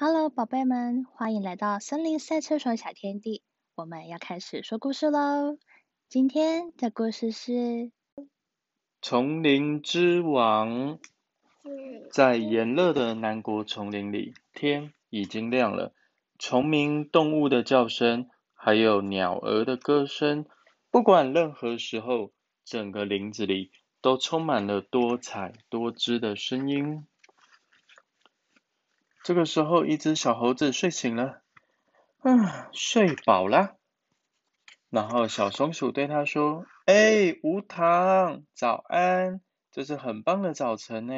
Hello，宝贝们，欢迎来到森林赛车手小天地。我们要开始说故事喽。今天的故事是《丛林之王》。在炎热的南国丛林里，天已经亮了。虫鸣动物的叫声，还有鸟儿的歌声，不管任何时候，整个林子里都充满了多彩多姿的声音。这个时候，一只小猴子睡醒了，啊，睡饱了。然后小松鼠对它说：“哎，无糖，早安，这是很棒的早晨呢。”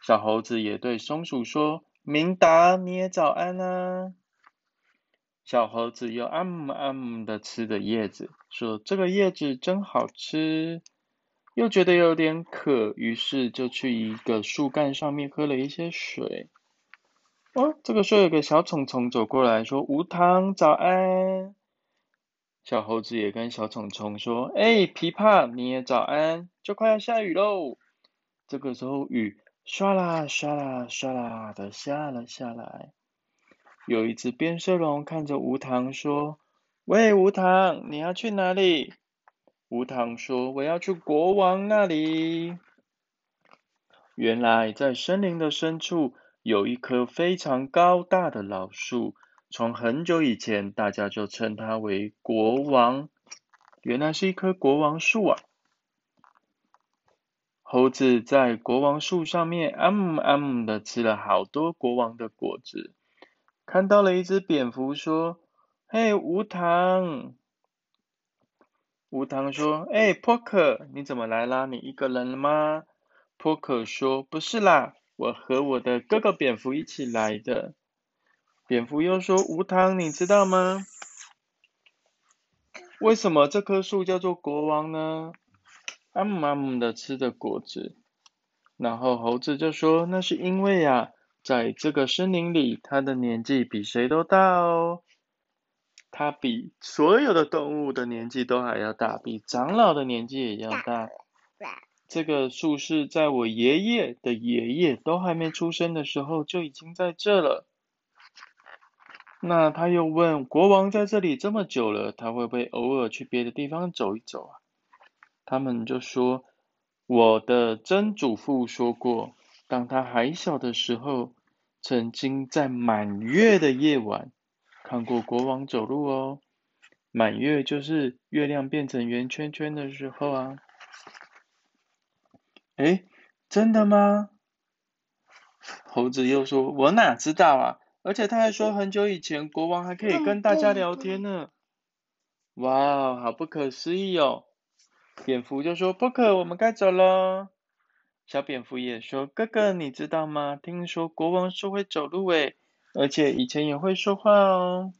小猴子也对松鼠说：“明达，你也早安啊。”小猴子又啊姆啊姆的吃着叶子，说：“这个叶子真好吃。”又觉得有点渴，于是就去一个树干上面喝了一些水。哦，这个时候有个小虫虫走过来说：“无糖，早安。”小猴子也跟小虫虫说：“哎，琵琶，你也早安，就快要下雨喽。”这个时候雨唰啦唰啦唰啦的下了下来。有一只变色龙看着无糖说：“喂，无糖，你要去哪里？”无糖说：“我要去国王那里。”原来在森林的深处。有一棵非常高大的老树，从很久以前，大家就称它为国王。原来是一棵国王树啊！猴子在国王树上面，啊姆啊姆的吃了好多国王的果子。看到了一只蝙蝠，说：“嘿，无糖。”无糖说：“哎，波克，你怎么来啦？你一个人了吗？”波克说：“不是啦。”我和我的哥哥蝙蝠一起来的。蝙蝠又说：“无糖，你知道吗？为什么这棵树叫做国王呢？”阿姆阿姆的吃着果子，然后猴子就说：“那是因为呀，在这个森林里，他的年纪比谁都大哦。他比所有的动物的年纪都还要大，比长老的年纪也要大。”这个树是在我爷爷的爷爷都还没出生的时候就已经在这了。那他又问国王在这里这么久了，他会不会偶尔去别的地方走一走啊？他们就说，我的曾祖父说过，当他还小的时候，曾经在满月的夜晚看过国王走路哦。满月就是月亮变成圆圈圈的时候啊。哎，真的吗？猴子又说：“我哪知道啊！而且他还说，很久以前国王还可以跟大家聊天呢。”哇，好不可思议哦！蝙蝠就说：“不可，我们该走了。”小蝙蝠也说：“哥哥，你知道吗？听说国王是会走路诶，而且以前也会说话哦。”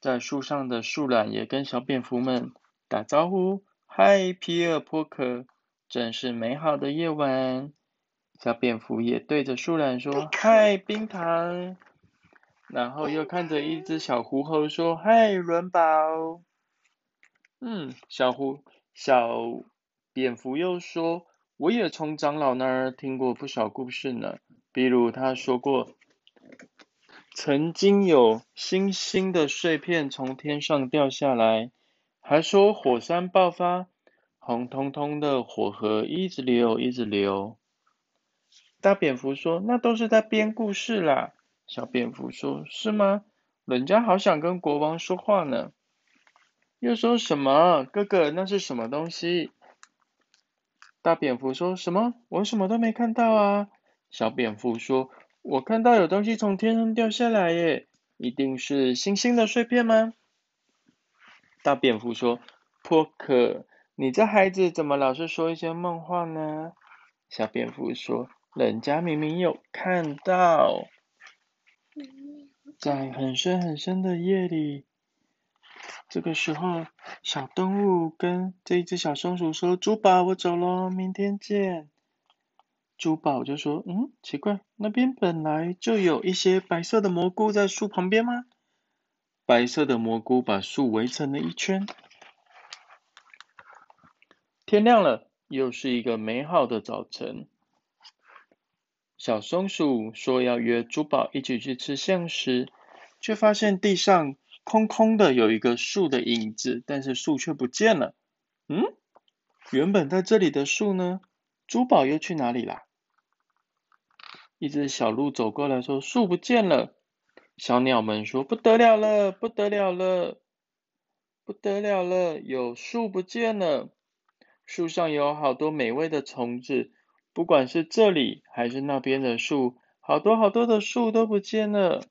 在树上的树懒也跟小蝙蝠们打招呼：“嗨，皮尔波克。”真是美好的夜晚，小蝙蝠也对着树懒说：“嗨，冰糖。”然后又看着一只小狐猴说：“嗨，伦宝。”嗯，小狐小蝙蝠又说：“我也从长老那儿听过不少故事呢，比如他说过，曾经有星星的碎片从天上掉下来，还说火山爆发。”红彤彤的火河一直流，一直流。大蝙蝠说：“那都是在编故事啦。”小蝙蝠说：“是吗？人家好想跟国王说话呢。”又说什么？哥哥，那是什么东西？大蝙蝠说什么？我什么都没看到啊。小蝙蝠说：“我看到有东西从天上掉下来耶，一定是星星的碎片吗？”大蝙蝠说：“破克。”你这孩子怎么老是说一些梦话呢？小蝙蝠说：“人家明明有看到，在很深很深的夜里，这个时候，小动物跟这一只小松鼠说：‘珠宝，我走喽，明天见。’珠宝就说：‘嗯，奇怪，那边本来就有一些白色的蘑菇在树旁边吗？’白色的蘑菇把树围成了一圈。”天亮了，又是一个美好的早晨。小松鼠说要约珠宝一起去吃橡食，却发现地上空空的，有一个树的影子，但是树却不见了。嗯，原本在这里的树呢？珠宝又去哪里啦？一只小鹿走过来说：“树不见了。”小鸟们说：“不得了了，不得了了，不得了了，有树不见了。树上有好多美味的虫子。”不管是这里还是那边的树，好多好多的树都不见了。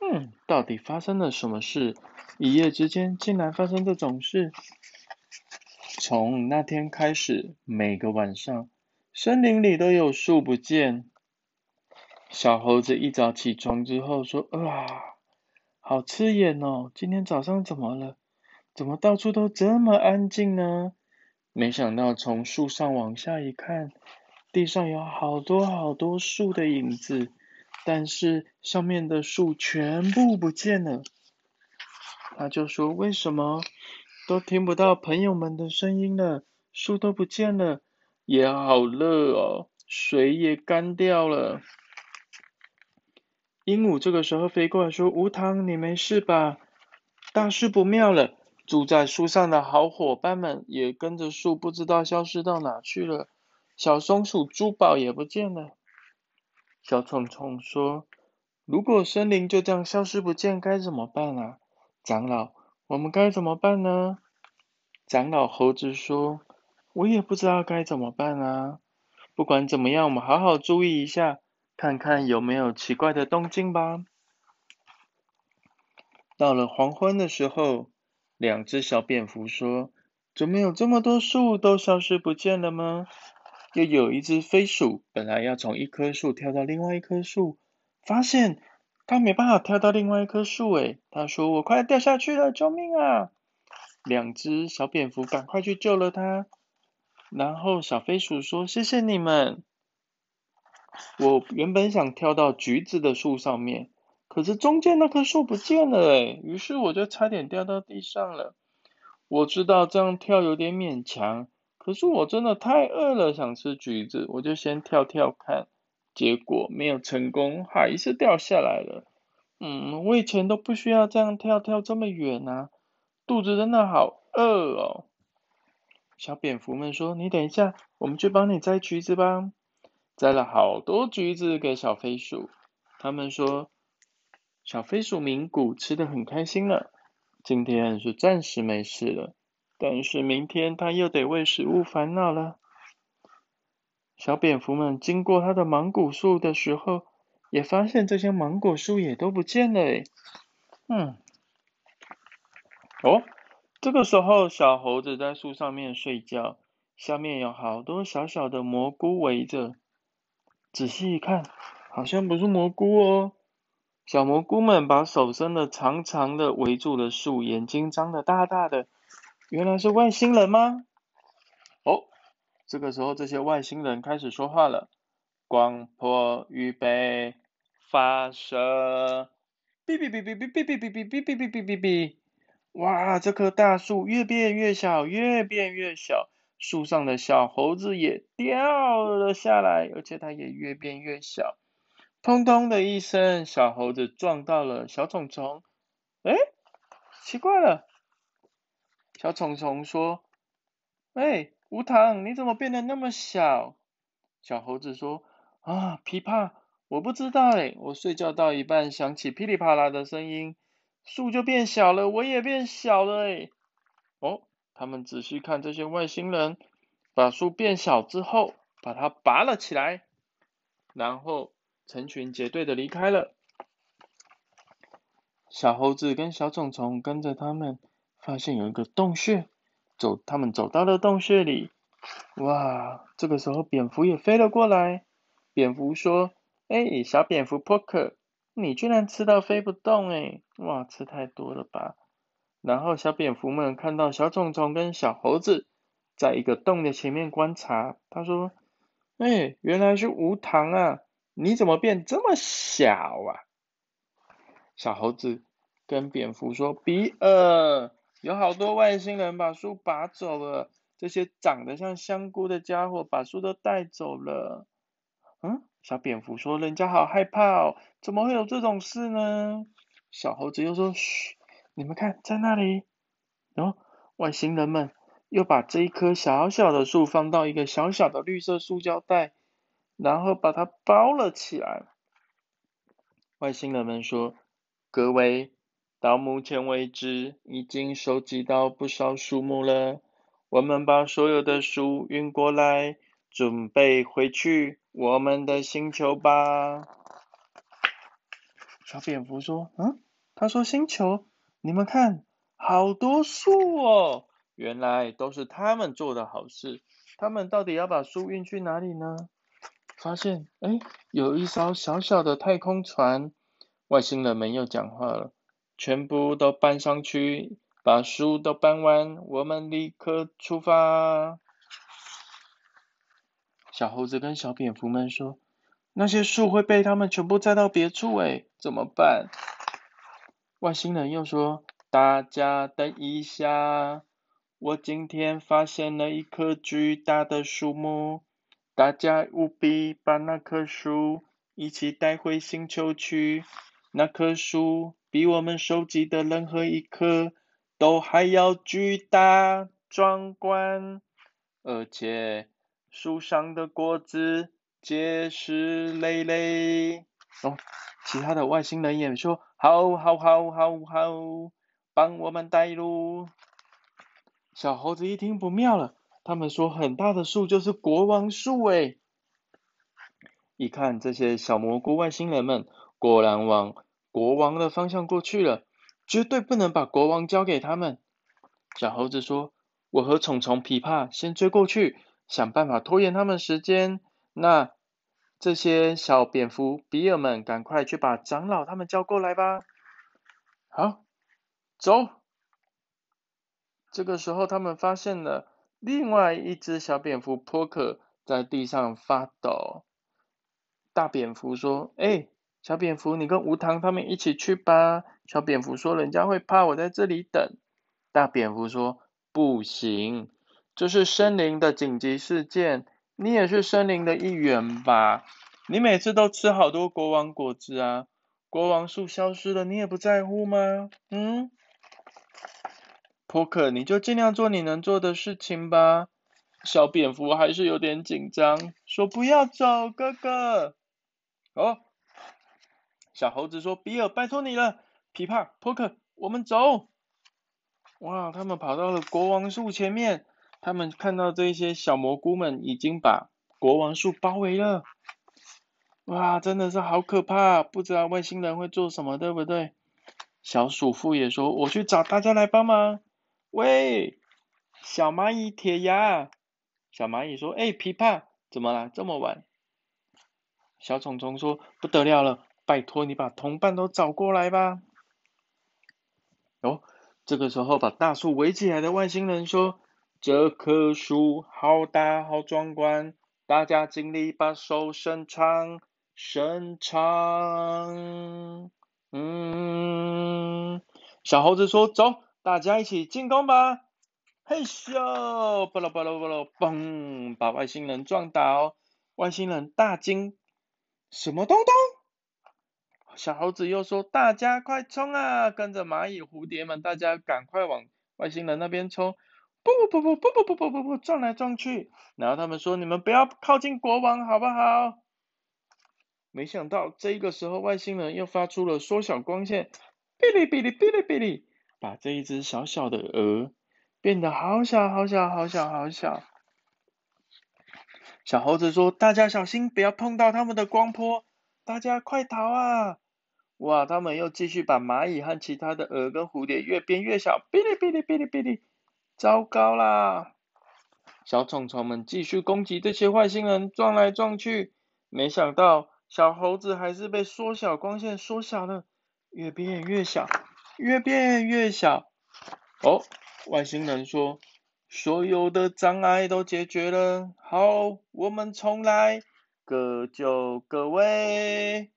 嗯，到底发生了什么事？一夜之间竟然发生这种事。从那天开始，每个晚上，森林里都有树不见。小猴子一早起床之后说：“啊，好刺眼哦！今天早上怎么了？怎么到处都这么安静呢？”没想到从树上往下一看，地上有好多好多树的影子，但是上面的树全部不见了。他就说：“为什么都听不到朋友们的声音了？树都不见了，也好热哦，水也干掉了。”鹦鹉这个时候飞过来说：“无糖，你没事吧？大事不妙了。”住在树上的好伙伴们也跟着树，不知道消失到哪去了。小松鼠珠宝也不见了。小虫虫说：“如果森林就这样消失不见，该怎么办啊？”长老，我们该怎么办呢？长老猴子说：“我也不知道该怎么办啊。不管怎么样，我们好好注意一下，看看有没有奇怪的动静吧。”到了黄昏的时候。两只小蝙蝠说：“怎么有这么多树都消失不见了吗？”又有一只飞鼠，本来要从一棵树跳到另外一棵树，发现它没办法跳到另外一棵树，诶，他说：“我快要掉下去了，救命啊！”两只小蝙蝠赶快去救了它。然后小飞鼠说：“谢谢你们，我原本想跳到橘子的树上面。”可是中间那棵树不见了哎，于是我就差点掉到地上了。我知道这样跳有点勉强，可是我真的太饿了，想吃橘子，我就先跳跳看，结果没有成功，还是掉下来了。嗯，我以前都不需要这样跳跳这么远啊，肚子真的好饿哦。小蝙蝠们说：“你等一下，我们去帮你摘橘子吧。”摘了好多橘子给小飞鼠，他们说。小飞鼠明谷吃的很开心了，今天是暂时没事了，但是明天他又得为食物烦恼了。小蝙蝠们经过它的芒果树的时候，也发现这些芒果树也都不见了。嗯，哦，这个时候小猴子在树上面睡觉，下面有好多小小的蘑菇围着，仔细一看，好像不是蘑菇哦。小蘑菇们把手伸的长长的，围住了树，眼睛张得大大的。原来是外星人吗？哦，这个时候这些外星人开始说话了。光波预备发射！哔哔哔哔哔哔哔哔哔哔哔哔哔哔哔！哇，这棵大树越变越小，越变越小，树上的小猴子也掉了下来，而且它也越变越小。砰咚的一声，小猴子撞到了小虫虫。哎，奇怪了！小虫虫说：“哎，无糖，你怎么变得那么小？”小猴子说：“啊，琵琶，我不知道哎，我睡觉到一半，响起噼里啪啦的声音，树就变小了，我也变小了哎。”哦，他们仔细看这些外星人，把树变小之后，把它拔了起来，然后。成群结队的离开了，小猴子跟小虫虫跟着他们，发现有一个洞穴，走，他们走到了洞穴里，哇，这个时候蝙蝠也飞了过来，蝙蝠说：“哎，小蝙蝠波克，你居然吃到飞不动哎，哇，吃太多了吧？”然后小蝙蝠们看到小虫虫跟小猴子在一个洞的前面观察，他说：“哎，原来是无糖啊。”你怎么变这么小啊？小猴子跟蝙蝠说：“比尔，有好多外星人把树拔走了，这些长得像香菇的家伙把树都带走了。”嗯，小蝙蝠说：“人家好害怕哦，怎么会有这种事呢？”小猴子又说：“嘘，你们看，在那里。”然后外星人们又把这一棵小小的树放到一个小小的绿色塑胶袋，然后把它包了起来。外星人们说：“各位，到目前为止已经收集到不少树木了，我们把所有的树运过来，准备回去我们的星球吧。”小蝙蝠说：“嗯，他说星球，你们看，好多树哦，原来都是他们做的好事。他们到底要把树运去哪里呢？”发现，哎，有一艘小小的太空船。外星人们又讲话了，全部都搬上去，把书都搬完，我们立刻出发。小猴子跟小蝙蝠们说：“那些树会被他们全部载到别处，哎，怎么办？”外星人又说：“大家等一下，我今天发现了一棵巨大的树木。”大家务必把那棵树一起带回星球去。那棵树比我们收集的任何一棵都还要巨大壮观，而且树上的果子结实累累。哦，其他的外星人也说：好，好，好，好，好，帮我们带路。小猴子一听不妙了。他们说很大的树就是国王树哎，一看这些小蘑菇外星人们果然往国王的方向过去了，绝对不能把国王交给他们。小猴子说：“我和虫虫、琵琶先追过去，想办法拖延他们时间。那这些小蝙蝠、比尔们，赶快去把长老他们叫过来吧。”好，走。这个时候，他们发现了。另外一只小蝙蝠波克在地上发抖。大蝙蝠说：“哎，小蝙蝠，你跟无糖他们一起去吧。”小蝙蝠说：“人家会怕我在这里等。”大蝙蝠说：“不行，这是森林的紧急事件，你也是森林的一员吧？你每次都吃好多国王果汁啊，国王树消失了，你也不在乎吗？嗯？”波克，你就尽量做你能做的事情吧。小蝙蝠还是有点紧张，说：“不要走，哥哥。”哦，小猴子说：“比尔，拜托你了。”琵琶，波克，我们走。哇，他们跑到了国王树前面，他们看到这些小蘑菇们已经把国王树包围了。哇，真的是好可怕，不知道外星人会做什么，对不对？小鼠妇也说：“我去找大家来帮忙。”喂，小蚂蚁铁牙，小蚂蚁说：“哎，琵琶，怎么了？这么晚？”小虫虫说：“不得了了，拜托你把同伴都找过来吧。”哦，这个时候把大树围起来的外星人说：“这棵树好大好壮观，大家尽力把手伸长，伸长。”嗯，小猴子说：“走。”大家一起进攻吧！嘿咻，巴拉巴拉巴拉，嘣！把外星人撞倒，外星人大惊，什么东东？小猴子又说：“大家快冲啊！跟着蚂蚁、蝴蝶们，大家赶快往外星人那边冲！”不不不不不不不不不，撞来撞去。然后他们说：“你们不要靠近国王，好不好？”没想到这个时候，外星人又发出了缩小光线，哔哩哔哩哔哩哔哩。把这一只小小的鹅变得好小好小好小好小。小猴子说：“大家小心，不要碰到他们的光波，大家快逃啊！”哇，他们又继续把蚂蚁和其他的鹅跟蝴蝶越变越小，哔哩哔哩哔哩哔哩，糟糕啦！小虫虫们继续攻击这些外星人，撞来撞去，没想到小猴子还是被缩小光线缩小了，越变越小。越变越小。哦，外星人说，所有的障碍都解决了。好，我们重来，各就各位。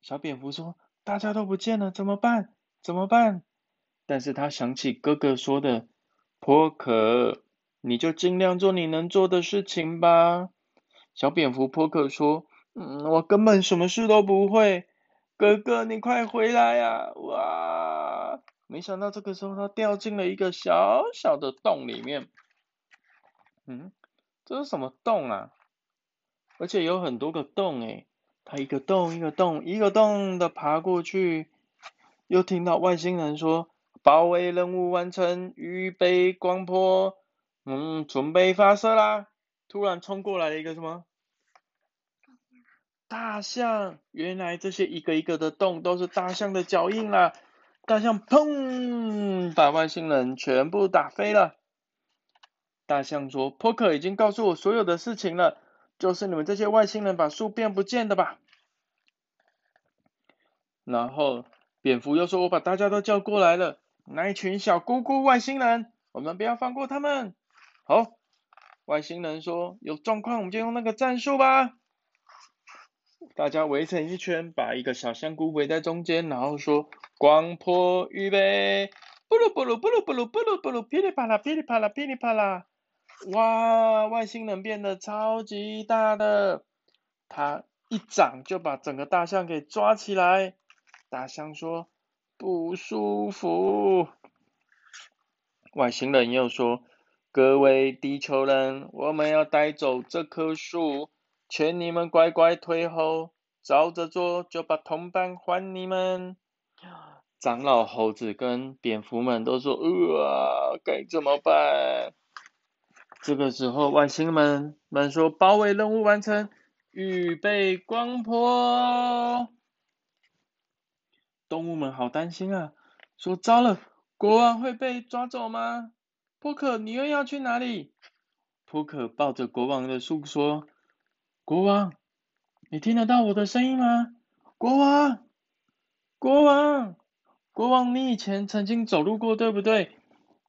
小蝙蝠说，大家都不见了，怎么办？怎么办？但是他想起哥哥说的，破壳，你就尽量做你能做的事情吧。小蝙蝠波克说：“嗯，我根本什么事都不会。哥哥，你快回来呀！”哇！没想到这个时候他掉进了一个小小的洞里面。嗯，这是什么洞啊？而且有很多个洞诶，他一个洞一个洞一个洞的爬过去，又听到外星人说：“保卫任务完成，预备光波，嗯，准备发射啦！”突然冲过来了一个什么？大象！原来这些一个一个的洞都是大象的脚印啦！大象砰，把外星人全部打飞了。大象说：“波克已经告诉我所有的事情了。”就是你们这些外星人把树变不见的吧？然后蝙蝠又说：“我把大家都叫过来了，那一群小姑姑外星人，我们不要放过他们。”好，外星人说：“有状况我们就用那个战术吧。”大家围成一圈，把一个小香菇围在中间，然后说：“光波预备，布鲁布鲁布鲁布鲁布鲁布鲁，噼里啪啦噼里啪啦噼里啪啦。”哇！外星人变得超级大的，他一掌就把整个大象给抓起来。大象说：“不舒服。”外星人又说：“各位地球人，我们要带走这棵树，劝你们乖乖退后，照着做，就把同伴还你们。”长老猴子跟蝙蝠们都说：“呃，该怎么办？”这个时候，外星人们说：“包围任务完成，预备光波。”动物们好担心啊，说：“糟了，国王会被抓走吗？”波克，你又要去哪里？波克抱着国王的树说：“国王，你听得到我的声音吗？国王，国王，国王，你以前曾经走路过，对不对？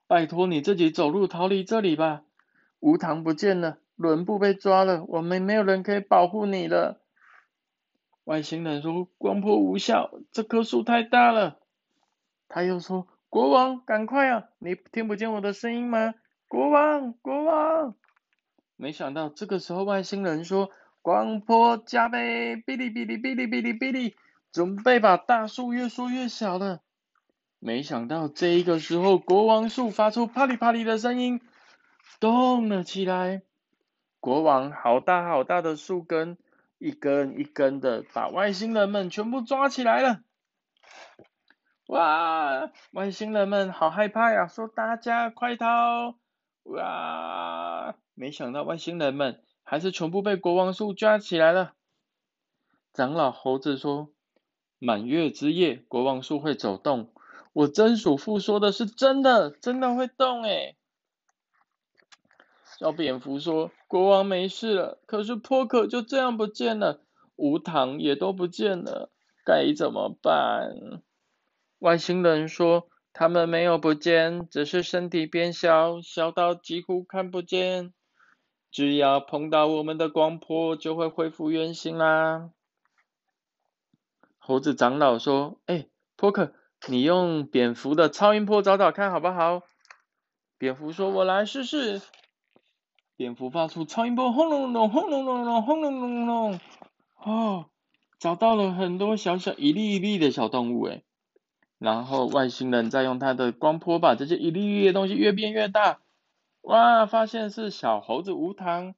拜托你自己走路逃离这里吧。”无糖不见了，轮布被抓了，我们没有人可以保护你了。外星人说：“光波无效，这棵树太大了。”他又说：“国王，赶快啊！你听不见我的声音吗？国王，国王！”没想到这个时候，外星人说：“光波加倍，哔哩哔哩哔哩哔哩哔哩，准备把大树越缩越小了。”没想到这个时候，国王树发出啪哩啪哩的声音。动了起来，国王好大好大的树根，一根一根的把外星人们全部抓起来了。哇！外星人们好害怕呀，说大家快逃！哇！没想到外星人们还是全部被国王树抓起来了。长老猴子说：“满月之夜，国王树会走动。我曾祖父说的是真的，真的会动诶。小蝙蝠说：“国王没事了，可是波克就这样不见了，无糖也都不见了，该怎么办？”外星人说：“他们没有不见，只是身体变小，小到几乎看不见。只要碰到我们的光波，就会恢复原形啦。”猴子长老说：“哎，波克，你用蝙蝠的超音波找找看好不好？”蝙蝠说：“我来试试。”蝙蝠发出超音波，轰隆隆，轰隆隆隆，轰隆隆隆，哦，找到了很多小小一粒一粒的小动物诶，然后外星人再用他的光波把这些一粒一粒的东西越变越大，哇，发现是小猴子无糖，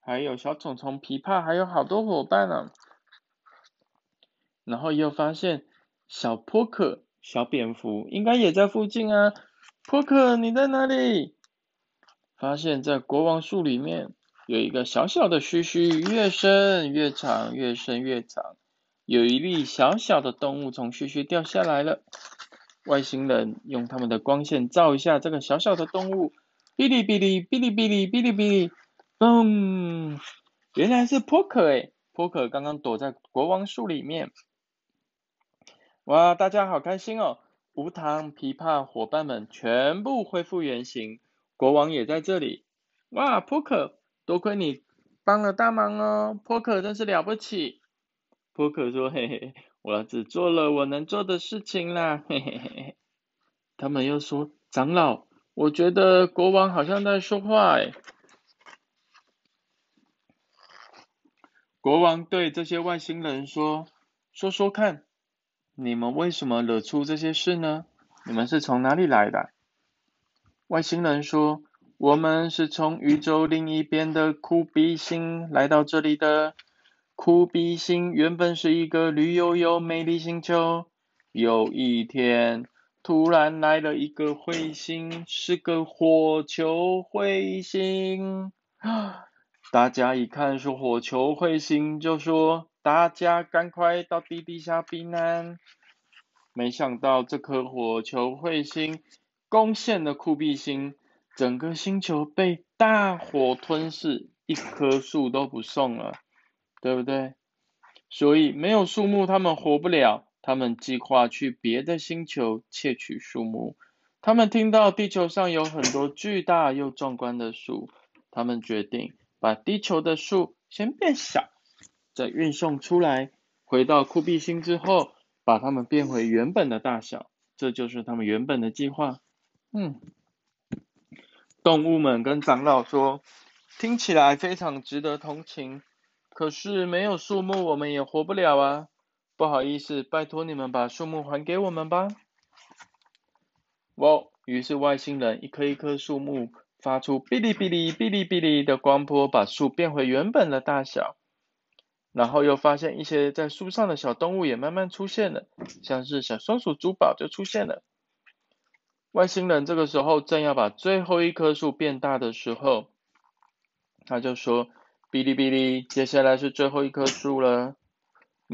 还有小虫虫琵琶，还有好多伙伴呢，然后又发现小波克、小蝙蝠应该也在附近啊，波克你在哪里？发现，在国王树里面有一个小小的须须，越深越长，越深越长。有一粒小小的动物从须须掉下来了。外星人用他们的光线照一下这个小小的动物，哔哩哔哩，哔哩哔哩，哔哩哔哩，嘣！原来是波克诶，波克刚刚躲在国王树里面。哇，大家好开心哦！无糖琵琶伙伴们全部恢复原形。国王也在这里，哇，波克，多亏你帮了大忙哦，波克真是了不起。波克说：“嘿嘿，我只做了我能做的事情啦。”嘿嘿嘿。他们又说：“长老，我觉得国王好像在说话。”哎，国王对这些外星人说：“说说看，你们为什么惹出这些事呢？你们是从哪里来的？”外星人说：“我们是从宇宙另一边的酷比星来到这里的。酷比星原本是一个绿油油、美丽星球。有一天，突然来了一个彗星，是个火球彗星。大家一看是火球彗星，就说：大家赶快到地底下避难。没想到这颗火球彗星。”攻陷了酷比星，整个星球被大火吞噬，一棵树都不剩了，对不对？所以没有树木，他们活不了。他们计划去别的星球窃取树木。他们听到地球上有很多巨大又壮观的树，他们决定把地球的树先变小，再运送出来。回到酷比星之后，把它们变回原本的大小。这就是他们原本的计划。嗯，动物们跟长老说，听起来非常值得同情，可是没有树木我们也活不了啊！不好意思，拜托你们把树木还给我们吧。哇！于是外星人一棵一棵树木发出哔哩哔哩哔哩哔哩的光波，把树变回原本的大小。然后又发现一些在树上的小动物也慢慢出现了，像是小松鼠、珠宝就出现了。外星人这个时候正要把最后一棵树变大的时候，他就说：“哔哩哔哩，接下来是最后一棵树了。”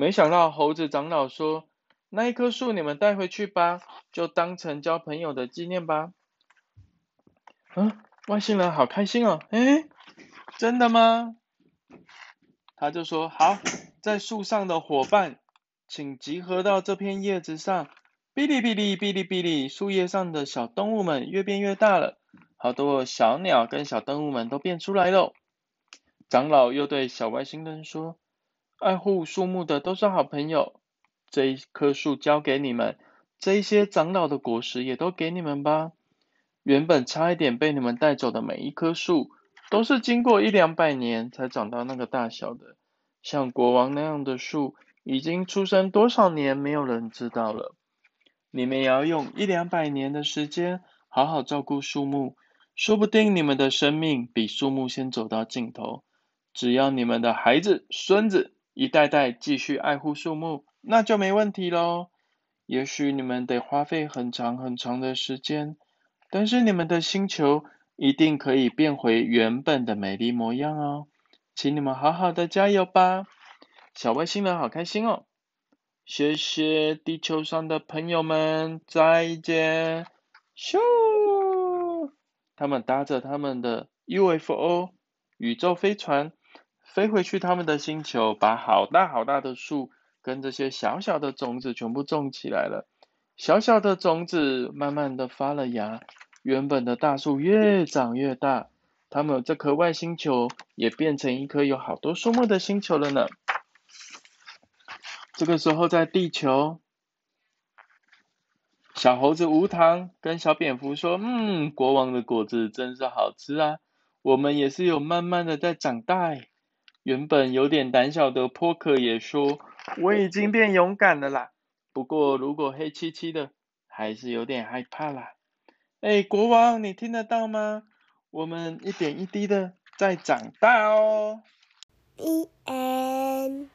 没想到猴子长老说：“那一棵树你们带回去吧，就当成交朋友的纪念吧。”嗯，外星人好开心哦！哎，真的吗？他就说：“好，在树上的伙伴，请集合到这片叶子上。”哔哩哔哩哔哩哔哩，树叶上的小动物们越变越大了，好多小鸟跟小动物们都变出来了。长老又对小外星人说：“爱护树木的都是好朋友，这一棵树交给你们，这一些长老的果实也都给你们吧。原本差一点被你们带走的每一棵树，都是经过一两百年才长到那个大小的。像国王那样的树，已经出生多少年，没有人知道了。”你们也要用一两百年的时间好好照顾树木，说不定你们的生命比树木先走到尽头。只要你们的孩子、孙子一代代继续爱护树木，那就没问题喽。也许你们得花费很长很长的时间，但是你们的星球一定可以变回原本的美丽模样哦。请你们好好的加油吧！小外星人好开心哦。谢谢地球上的朋友们，再见。咻！他们搭着他们的 UFO 宇宙飞船飞回去他们的星球，把好大好大的树跟这些小小的种子全部种起来了。小小的种子慢慢的发了芽，原本的大树越长越大，他们这颗外星球也变成一颗有好多树木的星球了呢。这个时候，在地球，小猴子无糖跟小蝙蝠说：“嗯，国王的果子真是好吃啊！我们也是有慢慢的在长大。原本有点胆小的 Poker 也说：我已经变勇敢了啦。不过如果黑漆漆的，还是有点害怕啦。哎，国王，你听得到吗？我们一点一滴的在长大哦。”一、二